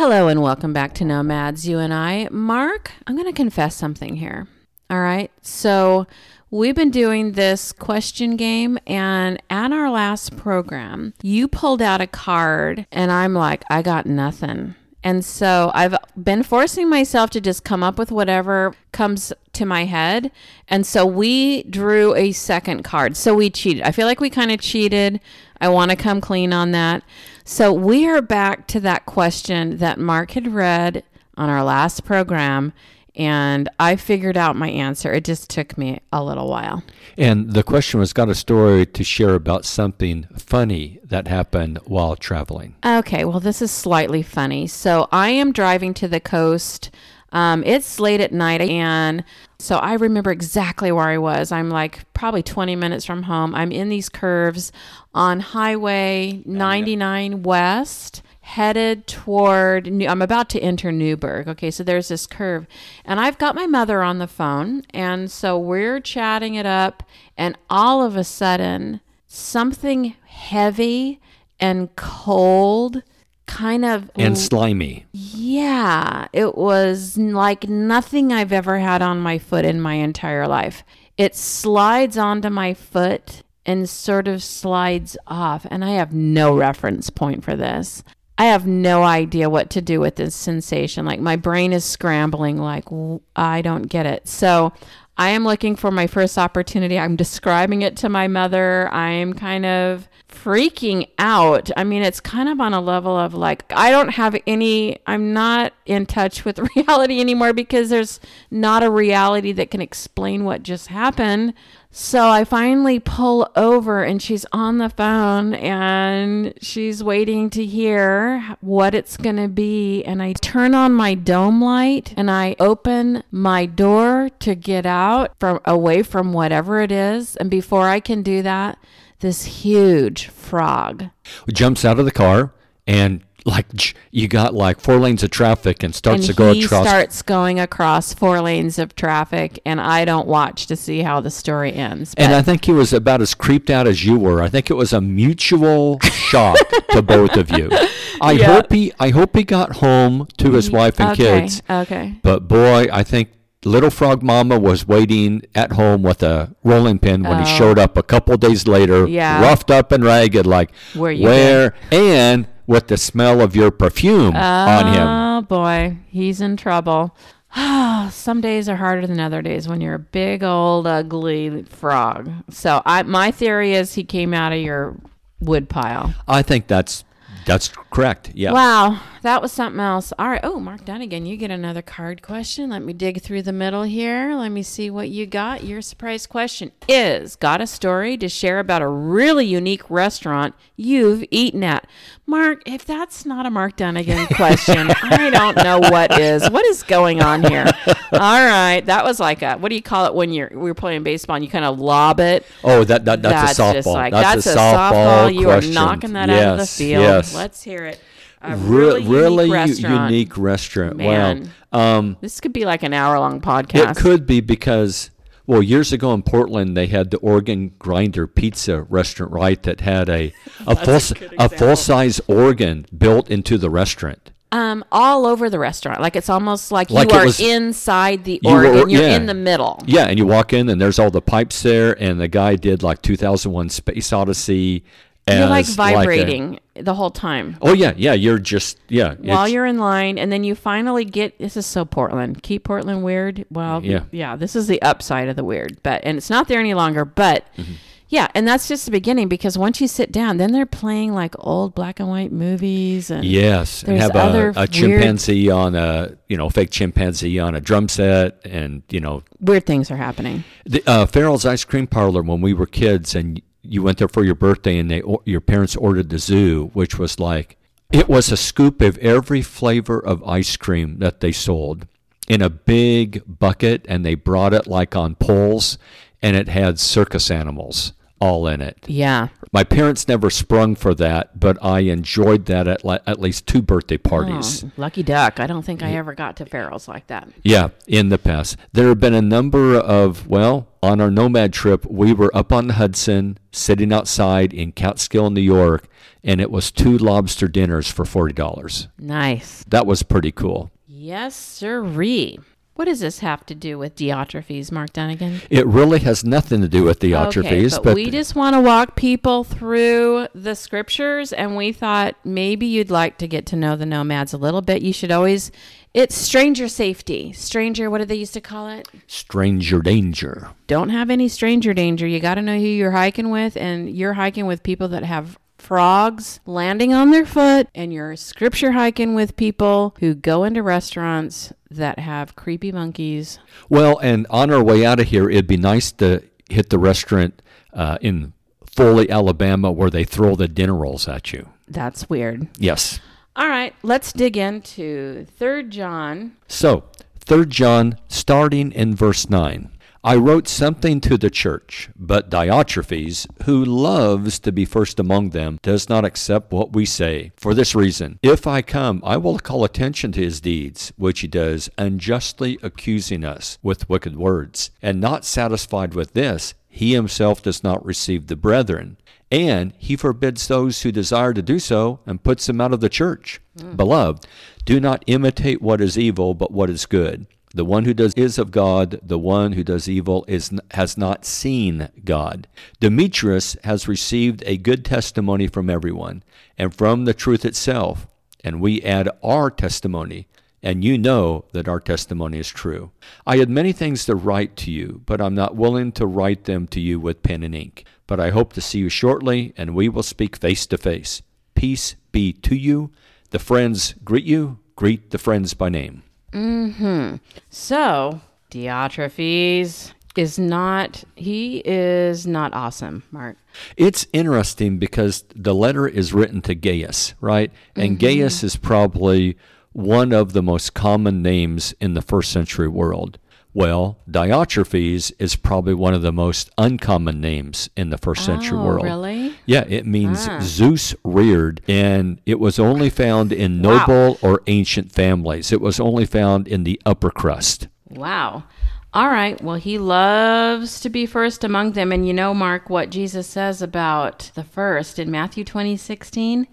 Hello and welcome back to Nomads, you and I. Mark, I'm going to confess something here. All right. So, we've been doing this question game, and at our last program, you pulled out a card, and I'm like, I got nothing. And so I've been forcing myself to just come up with whatever comes to my head. And so we drew a second card. So we cheated. I feel like we kind of cheated. I want to come clean on that. So we are back to that question that Mark had read on our last program. And I figured out my answer. It just took me a little while. And the question was got a story to share about something funny that happened while traveling. Okay, well, this is slightly funny. So I am driving to the coast. Um, it's late at night, and so I remember exactly where I was. I'm like probably 20 minutes from home. I'm in these curves on Highway 99 West headed toward New, I'm about to enter Newberg. Okay, so there's this curve. And I've got my mother on the phone, and so we're chatting it up and all of a sudden something heavy and cold kind of And slimy. yeah, it was like nothing I've ever had on my foot in my entire life. It slides onto my foot and sort of slides off, and I have no reference point for this. I have no idea what to do with this sensation. Like my brain is scrambling, like, I don't get it. So I am looking for my first opportunity. I'm describing it to my mother. I'm kind of freaking out. I mean, it's kind of on a level of like, I don't have any, I'm not in touch with reality anymore because there's not a reality that can explain what just happened. So I finally pull over and she's on the phone and she's waiting to hear what it's going to be. And I turn on my dome light and I open my door to get out from away from whatever it is. And before I can do that, this huge frog Jumps out of the car and like you got like four lanes of traffic and starts and to go he across. starts going across four lanes of traffic and i don't watch to see how the story ends and I think he was about as creeped out as you were. I think it was a mutual shock to both of you. I Yeah. hope he I hope he got home to his mm, wife and okay kids. okay But boy, I think Little Frog Mama was waiting at home with a rolling pin when he Oh. showed up a couple days later, Yeah. roughed up and ragged, like Where you where and with the smell of your perfume on him. Oh boy, he's in trouble. Some days are harder than other days when you're a big old ugly frog. So I my theory is he came out of your wood pile. I think that's that's correct. Yeah. Wow, that was something else. All right. Oh, Mark Dunnigan, you get another card question. Let me dig through the middle here. Let me see what you got. Your surprise question is Got a story to share about a really unique restaurant you've eaten at? Mark, if that's not a Mark Dunnigan question, I don't know what is. What is going on here? All right. That was like a, what do you call it when you're, we were playing baseball and you kind of lob it? Oh, that, that that's, a softball. just like that's, that's, a softball. You question. are knocking that out of the field. Yes. Let's hear it. A Re- really, really unique restaurant. unique restaurant. Man. Wow. Um, This could be like an hour long podcast. It could be because, well, years ago in Portland, they had the Organ Grinder Pizza restaurant, right? That had a a full a, a full size organ built into the restaurant. Um, all over the restaurant. Like it's almost like, Like you are was- inside the You were- organ. You're yeah. in the middle. Yeah, and you walk in and there's all the pipes there, and the guy did like 2001 Space Odyssey. You're like as a- vibrating the whole time. oh yeah, yeah. You're just yeah. While you're in line, and then you finally get this is so Portland. Keep Portland weird. Well, Yeah. yeah, this is the upside of the weird, but and it's not there any longer. But Mm-hmm. yeah, and that's just the beginning because once you sit down, then they're playing like old black and white movies and Yes, and There's have other a, a weird- chimpanzee on a you know fake chimpanzee on a drum set, and you know weird things are happening. the uh, Farrell's Ice Cream Parlor when we were kids, and you went there for your birthday, and they your parents ordered the zoo, which was like it was a scoop of every flavor of ice cream that they sold in a big bucket, and they brought it like on poles, and it had circus animals all in it. Yeah. My parents never sprung for that, but I enjoyed that at, le- at least two birthday parties. Oh, lucky duck. I don't think I ever got to Farrell's like that. Yeah, in the past. There have been a number of, well, on our Nomad trip, we were up on the Hudson, sitting outside in Catskill, New York, and it was two lobster dinners for $40. Nice. That was pretty cool. Yes, sirree. What does this have to do with Diotrephes, Mark Dunnigan? It really has nothing to do with the Okay, but, but, we just want to walk people through the scriptures, and we thought maybe you'd like to get to know the nomads a little bit. You should always, it's stranger safety. Stranger, what did they used to call it? stranger danger. Don't have any stranger danger. You got to know who you're hiking with, and you're hiking with people that have frogs landing on their foot, and you're scripture hiking with people who go into restaurants that have creepy monkeys. Well, and on our way out of here, it'd be nice to hit the restaurant uh, in Foley, Alabama, where they throw the dinner rolls at you. That's weird. Yes. All right, let's dig into Third John. So, 3 John, starting in verse 9. I wrote something to the church, but Diotrephes, who loves to be first among them, does not accept what we say. For this reason, if I come, I will call attention to his deeds, which he does, unjustly accusing us with wicked words. And not satisfied with this, he himself does not receive the brethren. And he forbids those who desire to do so and puts them out of the church. Hmm. Beloved, do not imitate what is evil, but what is good. The one who does is of God, the one who does evil is has not seen God. Demetrius has received a good testimony from everyone, and from the truth itself, and we add our testimony, and you know that our testimony is true. I had many things to write to you, but I'm not willing to write them to you with pen and ink. But I hope to see you shortly, and we will speak face to face. Peace be to you. The friends greet you. Greet the friends by name. Mm-hmm. So, Diotrephes is not, he is not awesome, Mark. It's interesting because the letter is written to Gaius, right? And mm-hmm. Gaius is probably one of the most common names in the first century world. Well, Diotrephes is probably one of the most uncommon names in the first century Oh, world. really? Yeah, it means Ah. Zeus reared, and it was only found in Wow. noble or ancient families. It was only found in the upper crust. Wow. All right. Well, he loves to be first among them. And you know, Mark, what Jesus says about the first in Matthew twenty sixteen?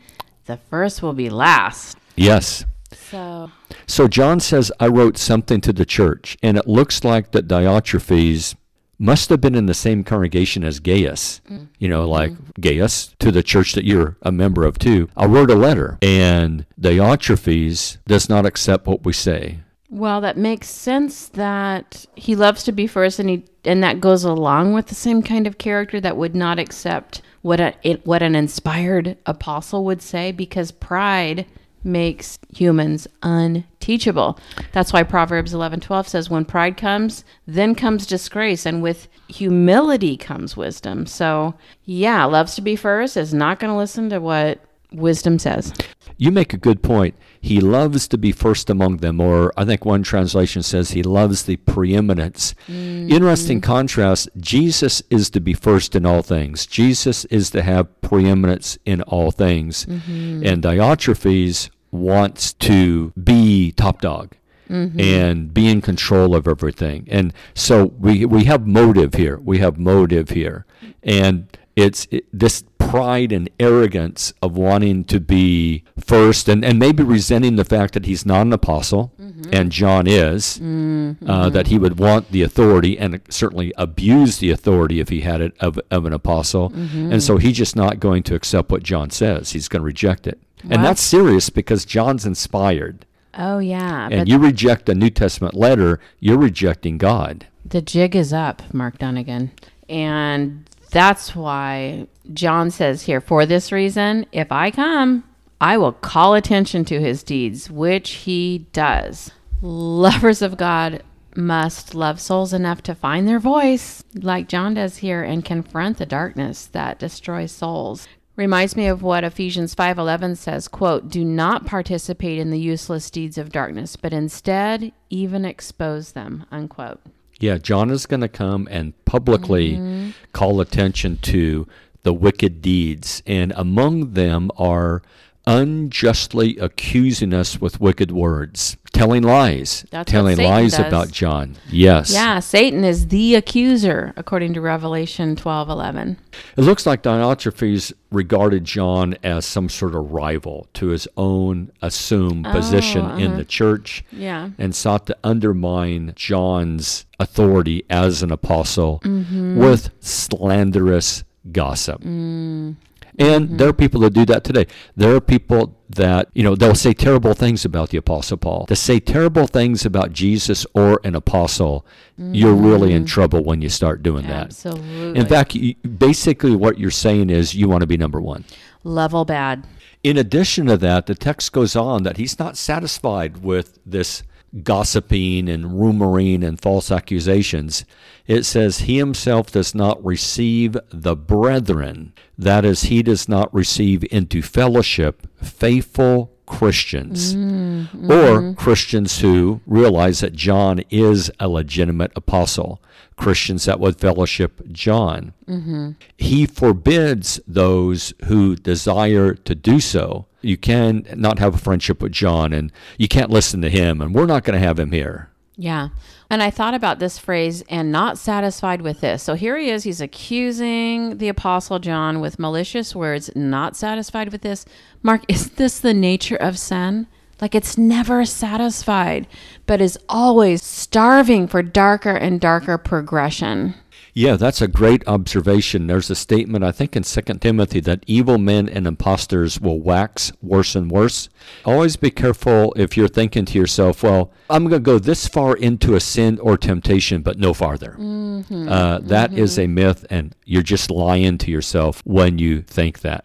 The first will be last. Yes. So, So John says, I wrote something to the church, and it looks like that Diotrephes must have been in the same congregation as Gaius. Mm. You know, mm-hmm. like Gaius, to the church that you're a member of too. I wrote a letter, and Diotrephes does not accept what we say. well, that makes sense that he loves to be first and he and that goes along with the same kind of character that would not accept what a it, what an inspired apostle would say because pride makes humans unteachable. That's why Proverbs 11:12 says when pride comes, then comes disgrace and with humility comes wisdom. So, yeah, loves to be first is not going to listen to what wisdom says. You make a good point. He loves to be first among them, or I think one translation says he loves the preeminence. Mm. Interesting contrast. Jesus is to be first in all things. Jesus is to have preeminence in all things. Mm-hmm. And Diotrephes wants to be top dog. Mm-hmm. And be in control of everything, and so we we have motive here. We have motive here, and it's it, this pride and arrogance of wanting to be first and, and maybe resenting the fact that he's not an apostle mm-hmm. and John is, mm-hmm. uh, that he would want the authority and certainly abuse the authority if he had it of, of an apostle. And so he's just not going to accept what John says. He's going to reject it. And that's serious because John's inspired. Oh yeah, And you reject a New Testament letter, you're rejecting God. The jig is up, Mark Dunnigan. And that's why John says here, for this reason, if I come, I will call attention to his deeds, which he does. Lovers of God must love souls enough to find their voice, like John does here, and confront the darkness that destroys souls. Reminds me of what Ephesians 5:11 says, quote, "Do not participate in the useless deeds of darkness, but instead even expose them." Unquote. Yeah, John is going to come and publicly Mm-hmm. call attention to the wicked deeds, and among them are unjustly accusing us with wicked words, telling lies, That's telling lies does. about John. Yes. Yeah, Satan is the accuser, according to Revelation twelve eleven. It looks like Diotrephes regarded John as some sort of rival to his own assumed position Oh, in uh-huh. the church Yeah. and sought to undermine John's authority as an apostle Mm-hmm. with slanderous gossip. Mm. And Mm-hmm. there are people that do that today. There are people that, you know, they'll say terrible things about the Apostle Paul. To say terrible things about Jesus or an apostle, you're really in trouble when you start doing that. Mm-hmm. Absolutely. In fact, you, basically what you're saying is you want to be number one. level bad. In addition to that, the text goes on that he's not satisfied with this gossiping and rumoring and false accusations. It says he himself does not receive the brethren, that is, he does not receive into fellowship faithful Christians mm-hmm. or Christians who realize that John is a legitimate apostle, Christians that would fellowship John. Mm-hmm. He forbids those who desire to do so. You can not have a friendship with John and you can't listen to him, and we're not going to have him here. Yeah. And I thought about this phrase and not satisfied with this. So here he is. He's accusing the Apostle John with malicious words, not satisfied with this. Mark, is this the nature of sin? Like it's never satisfied, but is always starving for darker and darker progression. Yeah, that's a great observation. There's a statement, I think, in 2 Timothy that evil men and impostors will wax worse and worse. Always be careful if you're thinking to yourself, well, I'm going to go this far into a sin or temptation, but no farther. Uh, that is a myth, and you're just lying to yourself when you think that.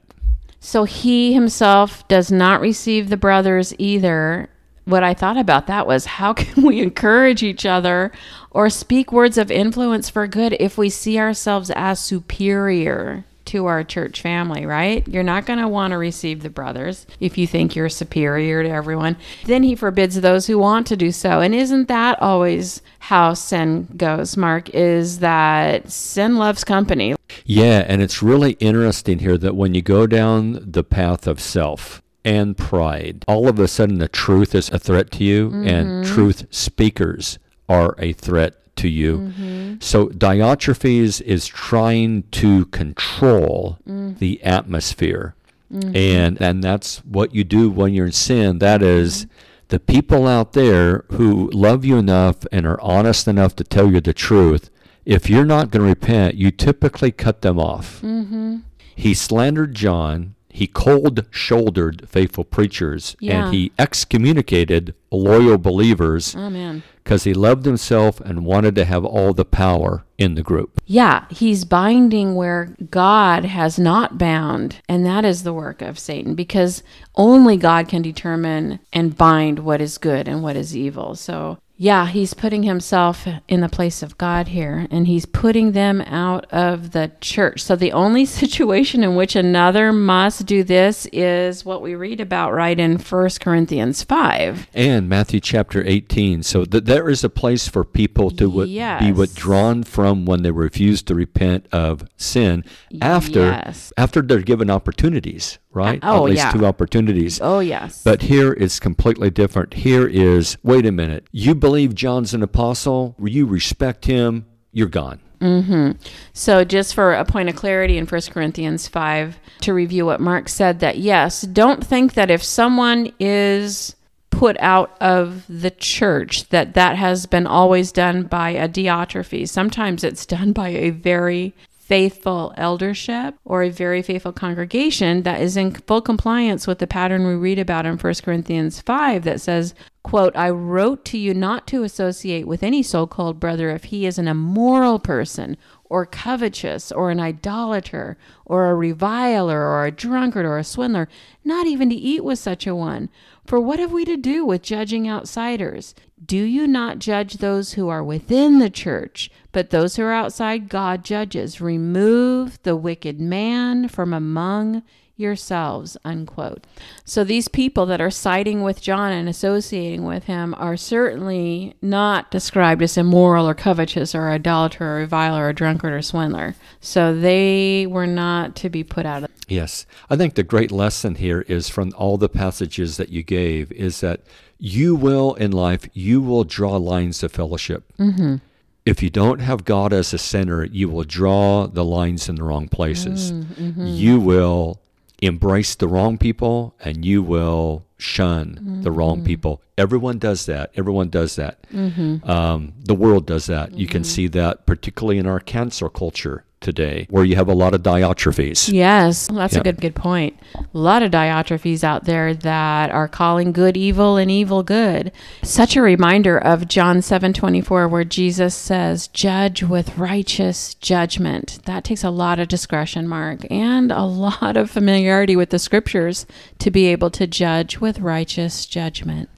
So he himself does not receive the brothers either. What I thought about that was how can we encourage each other or speak words of influence for good if we see ourselves as superior to our church family, right? You're not going to want to receive the brothers if you think you're superior to everyone. Then he forbids those who want to do so. And isn't that always how sin goes, Mark? Is that sin loves company. Yeah, and it's really interesting here that when you go down the path of self and pride, all of a sudden the truth is a threat to you, and mm-hmm. truth speakers are a threat to you. Mm-hmm. So Diotrephes is trying to control mm. the atmosphere. Mm-hmm. And and that's what you do when you're in sin. That is the people out there who love you enough and are honest enough to tell you the truth. If you're not going to repent, you typically cut them off. Mm-hmm. He slandered John. He cold shouldered faithful preachers. Yeah. And he excommunicated loyal believers Oh, man. because he loved himself and wanted to have all the power in the group. Yeah, he's binding where God has not bound. And that is the work of Satan because only God can determine and bind what is good and what is evil. So, yeah, he's putting himself in the place of God here and he's putting them out of the church. So, the only situation in which another must do this is what we read about right in 1 Corinthians 5. And Matthew chapter 18. So th- there is a place for people to wi- be withdrawn from when they refuse to repent of sin after Yes. after they're given opportunities, right? Oh, At least yeah. two opportunities. Oh, yes. But here it's completely different. Here is, wait a minute, you believe John's an apostle, you respect him, you're gone. Mm-hmm. So, just for a point of clarity in 1 Corinthians 5, to review what Mark said, that yes, don't think that if someone is put out of the church, that that has been always done by a Diotrephes. Sometimes it's done by a very faithful eldership or a very faithful congregation that is in full compliance with the pattern we read about in 1 Corinthians 5 that says, quote, I wrote to you not to associate with any so-called brother if he is an immoral person or covetous or an idolater or a reviler or a drunkard or a swindler, not even to eat with such a one. For what have we to do with judging outsiders? Do you not judge those who are within the church, but those who are outside God judges? Remove the wicked man from among yourselves, unquote. So these people that are siding with John and associating with him are certainly not described as immoral or covetous or idolater or reviler or drunkard or swindler. So they were not to be put out of. Yes. I think the great lesson here is from all the passages that you gave is that you will in life, you will draw lines of fellowship. Mm-hmm. If you don't have God as a center, you will draw the lines in the wrong places. Mm-hmm. You will embrace the wrong people and you will shun the Mm-hmm. wrong people. Everyone does that. Everyone does that. Mm-hmm. Um, the world does that. You can see that particularly in our cancel culture today, where you have a lot of Diotrephes. Yes, that's Yeah. a good good point. A lot of Diotrephes out there that are calling good evil and evil good. Such a reminder of John 7:24 where Jesus says, "Judge with righteous judgment." That takes a lot of discretion, Mark, and a lot of familiarity with the scriptures to be able to judge with righteous judgment.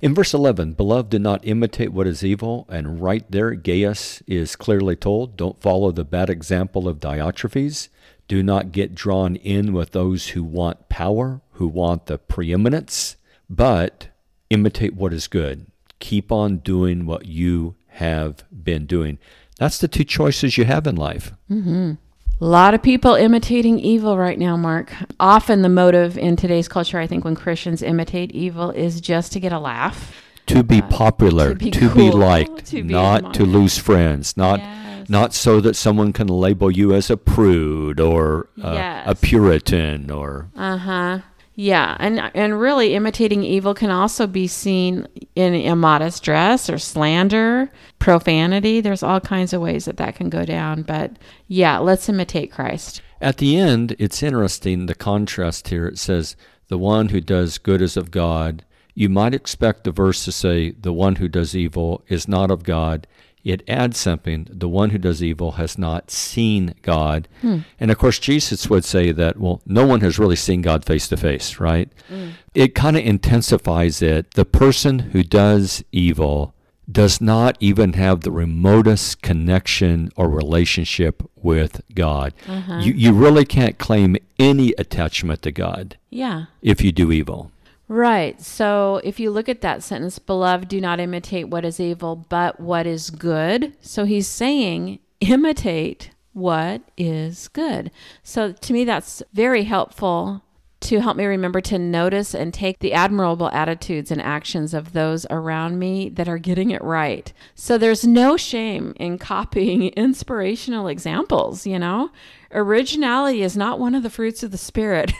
In verse 11, Beloved, do not imitate what is evil. And right there, Gaius is clearly told, don't follow the bad example of Diotrephes. Do not get drawn in with those who want power, who want the preeminence, but imitate what is good. Keep on doing what you have been doing. That's the two choices you have in life. Mm-hmm. A lot of people imitating evil right now, Mark. Often the motive in today's culture, I think, when Christians imitate evil is just to get a laugh. To be popular, Uh, to to be be, cool, liked, to be not to lose friends, not Yes. not so that someone can label you as a prude or uh, a Puritan or Uh huh. Yeah, and and really imitating evil can also be seen in immodest dress or slander, profanity. There's all kinds of ways that that can go down. But yeah, let's imitate Christ. At the end, it's interesting the contrast here. It says, The one who does good is of God. You might expect the verse to say, The one who does evil is not of God. It adds something, the one who does evil has not seen God. Hmm. And of course, Jesus would say that, well, no one has really seen God face to face, right? Hmm. It kind of intensifies it. The person who does evil does not even have the remotest connection or relationship with God. Uh-huh. You, you really can't claim any attachment to God Yeah. if you do evil. Right. So if you look at that sentence, beloved, do not imitate what is evil, but what is good. So he's saying, imitate what is good. So to me, that's very helpful to help me remember to notice and take the admirable attitudes and actions of those around me that are getting it right. So there's no shame in copying inspirational examples, you know? Originality is not one of the fruits of the Spirit.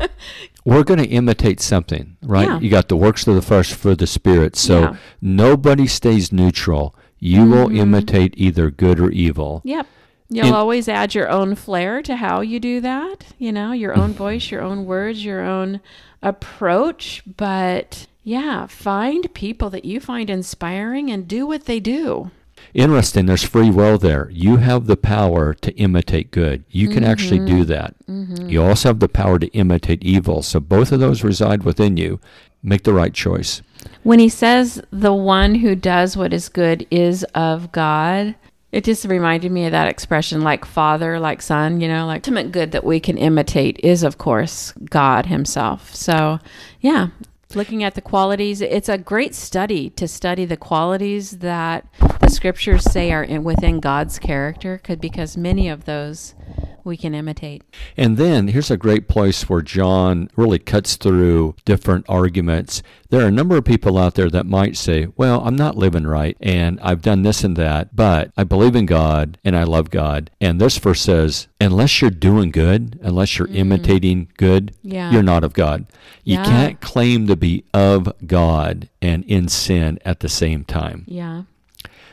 We're going to imitate something, right? Yeah. You got the works of the flesh for the spirit. So Yeah. nobody stays neutral. You will mm-hmm. imitate either good or evil. Yep. You'll And- always add your own flair to how you do that, you know, your own voice, your own words, your own approach. But yeah, find people that you find inspiring and do what they do. Interesting, there's free will there. You have the power to imitate good. You can actually do mm-hmm. that. Mm-hmm. You also have the power to imitate evil. So both of those reside within you. Make the right choice. When he says the one who does what is good is of God, it just reminded me of that expression like father, like son, you know, like ultimate good that we can imitate is, of course, God Himself. So, yeah, looking at the qualities, it's a great study to study the qualities that the scriptures say are in, within God's character, could, because many of those we can imitate. And then here's a great place where John really cuts through different arguments. There are a number of people out there that might say, Well, I'm not living right, and I've done this and that, but I believe in God and I love God. And this verse says, Unless you're doing good, unless you're mm. imitating good, Yeah. you're not of God. You Yeah. can't claim to be of God and in sin at the same time. Yeah.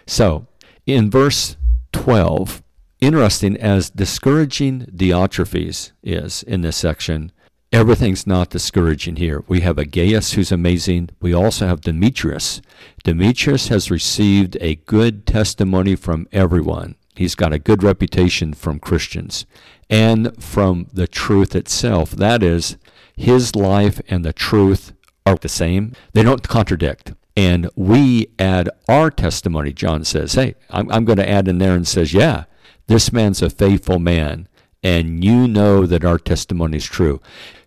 So, in verse 12, interesting as discouraging Diotrephes is in this section, everything's not discouraging here. We have a Gaius who's amazing. We also have Demetrius. Demetrius has received a good testimony from everyone. He's got a good reputation from Christians and from the truth itself. That is, his life and the truth are the same. They don't contradict. And we add our testimony. John says, Hey, I'm, I'm going to add in there and says, Yeah, this man's a faithful man. and you know that our testimony is true.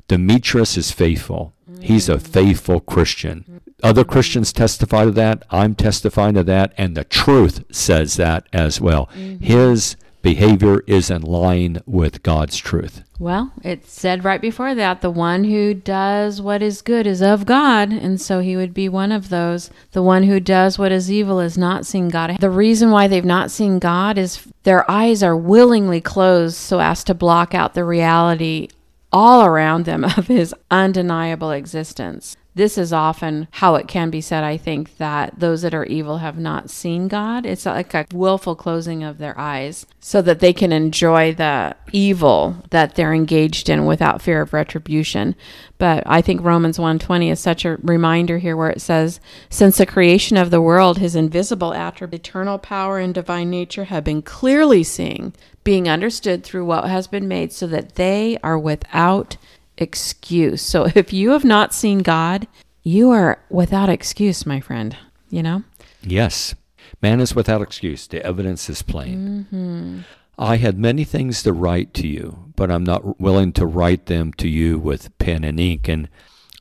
Demetrius is faithful. He's a faithful Christian. Other Christians testify to that. I'm testifying to that. And the truth says that as well. Mm-hmm. His behavior is in line with God's truth. Well, it said right before that the one who does what is good is of God, and so he would be one of those. The one who does what is evil is not seeing God. The reason why they've not seen God is their eyes are willingly closed so as to block out the reality all around them of his undeniable existence. This is often how it can be said, I think, that those that are evil have not seen God. It's like a willful closing of their eyes so that they can enjoy the evil that they're engaged in without fear of retribution. But I think Romans 1:20 is such a reminder here where it says, "Since the creation of the world, his invisible attribute, eternal power and divine nature have been clearly seen, being understood through what has been made, so that they are without excuse. So if you have not seen God, you are without excuse, my friend, you know? Yes. Man is without excuse. The evidence is plain. Mm-hmm. I had many things to write to you, but I'm not willing to write them to you with pen and ink. And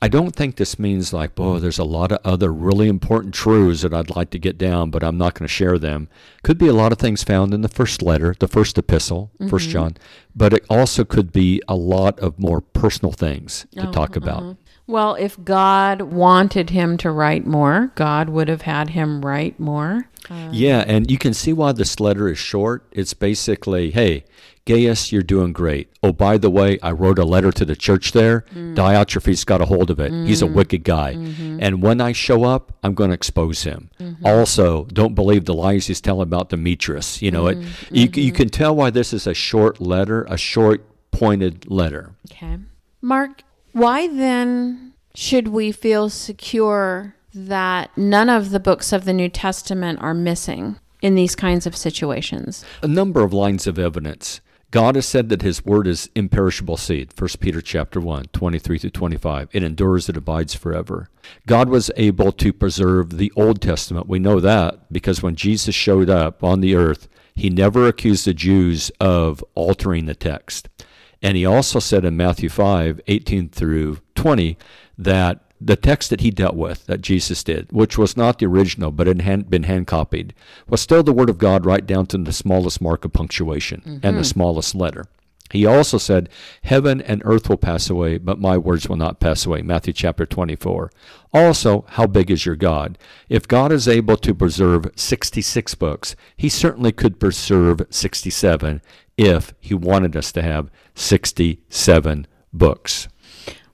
I don't think this means like, oh, there's a lot of other really important truths that I'd like to get down, but I'm not going to share them. Could be a lot of things found in the first letter, the first epistle, First mm-hmm. John, but it also could be a lot of more personal things to oh, talk about. Uh-huh. Well, if God wanted him to write more, God would have had him write more. Uh, yeah, and you can see why this letter is short. It's basically, hey, Gaius, you're doing great. Oh, by the way, I wrote a letter to the church there. Mm. Diotrephes got a hold of it. He's a mm. wicked guy. Mm-hmm. And when I show up, I'm going to expose him. Mm-hmm. Also, don't believe the lies he's telling about Demetrius. You know, it, mm-hmm. you, you can tell why this is a short letter, a short, pointed letter. Okay. Mark, why then should we feel secure that none of the books of the New Testament are missing in these kinds of situations? a number of lines of evidence. God has said that his word is imperishable seed. 1 Peter chapter 1, 23 through 25. It endures, it abides forever. God was able to preserve the Old Testament. We know that because when Jesus showed up on the earth, he never accused the Jews of altering the text. And he also said in Matthew 5, 18 through 20, that the text that he dealt with, that Jesus did, which was not the original, but it had been hand copied, was still the Word of God right down to the smallest mark of punctuation and the mm-hmm. smallest letter. He also said, Heaven and earth will pass away, but my words will not pass away. Matthew chapter 24. Also, how big is your God? If God is able to preserve 66 books, he certainly could preserve 67 if he wanted us to have 67 books.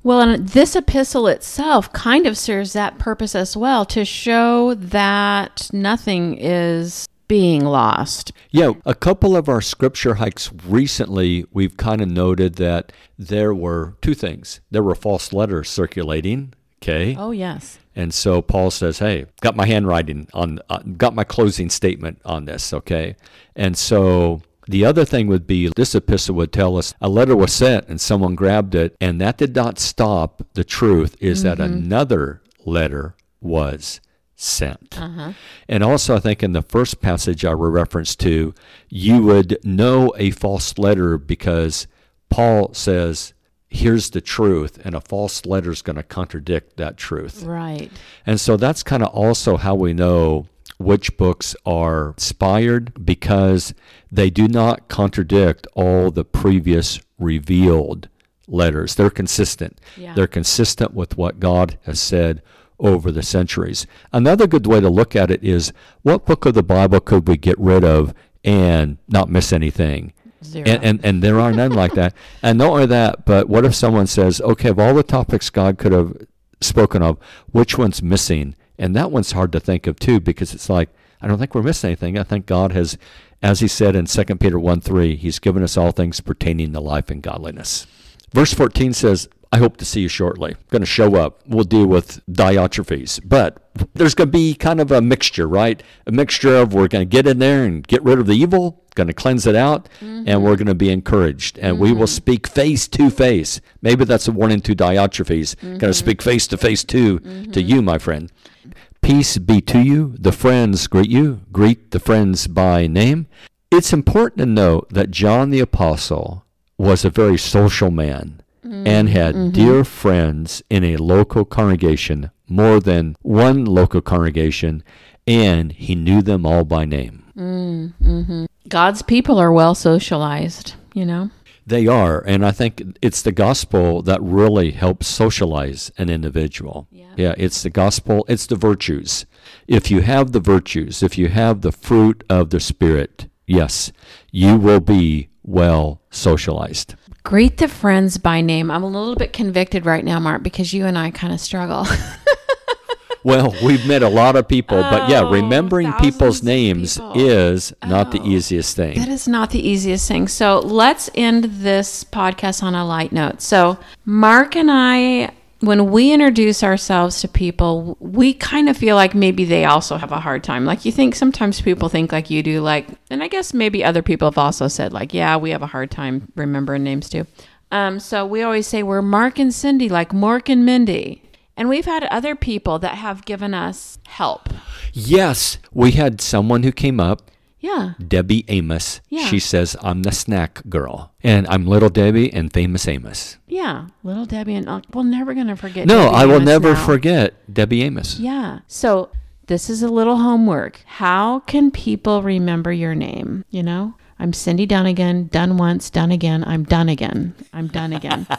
Well, and this epistle itself kind of serves that purpose as well to show that nothing is being lost. Yeah, a couple of our scripture hikes recently, we've kind of noted that there were two things. There were false letters circulating, okay? Oh, yes. And so Paul says, "Hey, got my handwriting on, uh, got my closing statement on this, okay?" And so the other thing would be this epistle would tell us a letter was sent and someone grabbed it, and that did not stop the truth. Is that mm-hmm. another letter was sent? Uh-huh. And also, I think in the first passage I were referenced to, you would know a false letter because Paul says, "Here's the truth," and a false letter is going to contradict that truth. Right. And so that's kind of also how we know which books are inspired because they do not contradict all the previous revealed letters. They're consistent. Yeah. They're consistent with what God has said over the centuries. Another good way to look at it is what book of the Bible could we get rid of and not miss anything? Zero. And, and and there are none like that. And not only that, but what if someone says, okay, of all the topics God could have spoken of, which one's missing? And that one's hard to think of too, because it's like, I don't think we're missing anything. I think God has, as he said in 2 Peter 1 3, he's given us all things pertaining to life and godliness. Verse 14 says, I hope to see you shortly. I'm going to show up. We'll deal with Diotrephes. But there's going to be kind of a mixture, right? A mixture of we're going to get in there and get rid of the evil, going to cleanse it out, mm-hmm. and we're going to be encouraged. And we will mm-hmm. speak face to face. Maybe that's a warning to Diotrephes. Going to mm-hmm. speak face to face to to you, my friend. Peace be to you. The friends greet you. Greet the friends by name. It's important to note that John the Apostle was a very social man Mm-hmm. and had dear friends in a local congregation, more than one local congregation, and he knew them all by name. God's people are well socialized, you know? They are, and I think it's the gospel that really helps socialize an individual. Yeah. it's the gospel, it's the virtues. If you have the virtues, if you have the fruit of the Spirit, yes, you will be well socialized. Greet the friends by name. I'm a little bit convicted right now, Mark, because you and I kind of struggle. Well, we've met a lot of people, but yeah, Oh, remembering people's names people. is not the Oh. easiest thing. That is not the easiest thing. So let's end this podcast on a light note. So, Mark and I, when we introduce ourselves to people, we kind of feel like maybe they also have a hard time. Like, you think sometimes people think like you do, like, and I guess maybe other people have also said, like, yeah, we have a hard time remembering names too. Um, so we always say we're Mark and Cindy, like Mark and Mindy. And we've had other people that have given us help. Yes, we had someone who came up, Yeah. Debbie Amos. Yeah. She says, I'm the snack girl. And I'm Little Debbie and Famous Amos. Yeah. Little Debbie and uh, we're never going to forget. No, Debbie I will Amos never now. forget Debbie Amos. Yeah. So this is a little homework. How can people remember your name? You know, I'm Cindy Dunnigan, done once, done again. I'm done again. I'm done again.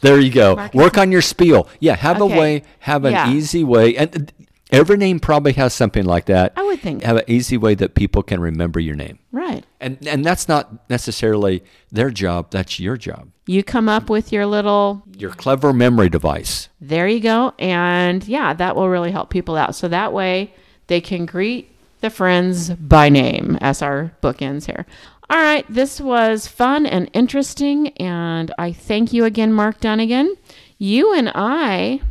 There you go. Mark- Work on your spiel. Yeah, have Okay. a way, have an Yeah. easy way. And every name probably has something like that. I would think. Have an easy way that people can remember your name. right. And and that's not necessarily their job, that's your job. You come up with your little, Your clever memory device. there you go. And yeah, that will really help people out. So that way they can greet the friends by name as our book ends here. All right, this was fun and interesting, and I thank you again, Mark Dunnigan. You and I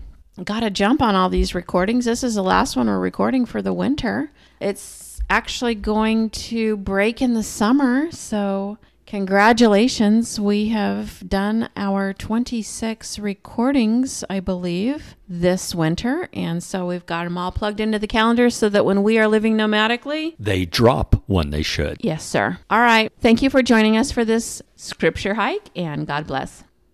got to jump on all these recordings. This is the last one we're recording for the winter. It's actually going to break in the summer, so congratulations. We have done our 26 recordings, I believe, this winter, and so we've got them all plugged into the calendar so that when we are living nomadically, They drop when they should. yes, sir. All right. Thank you for joining us for this scripture hike, and God bless.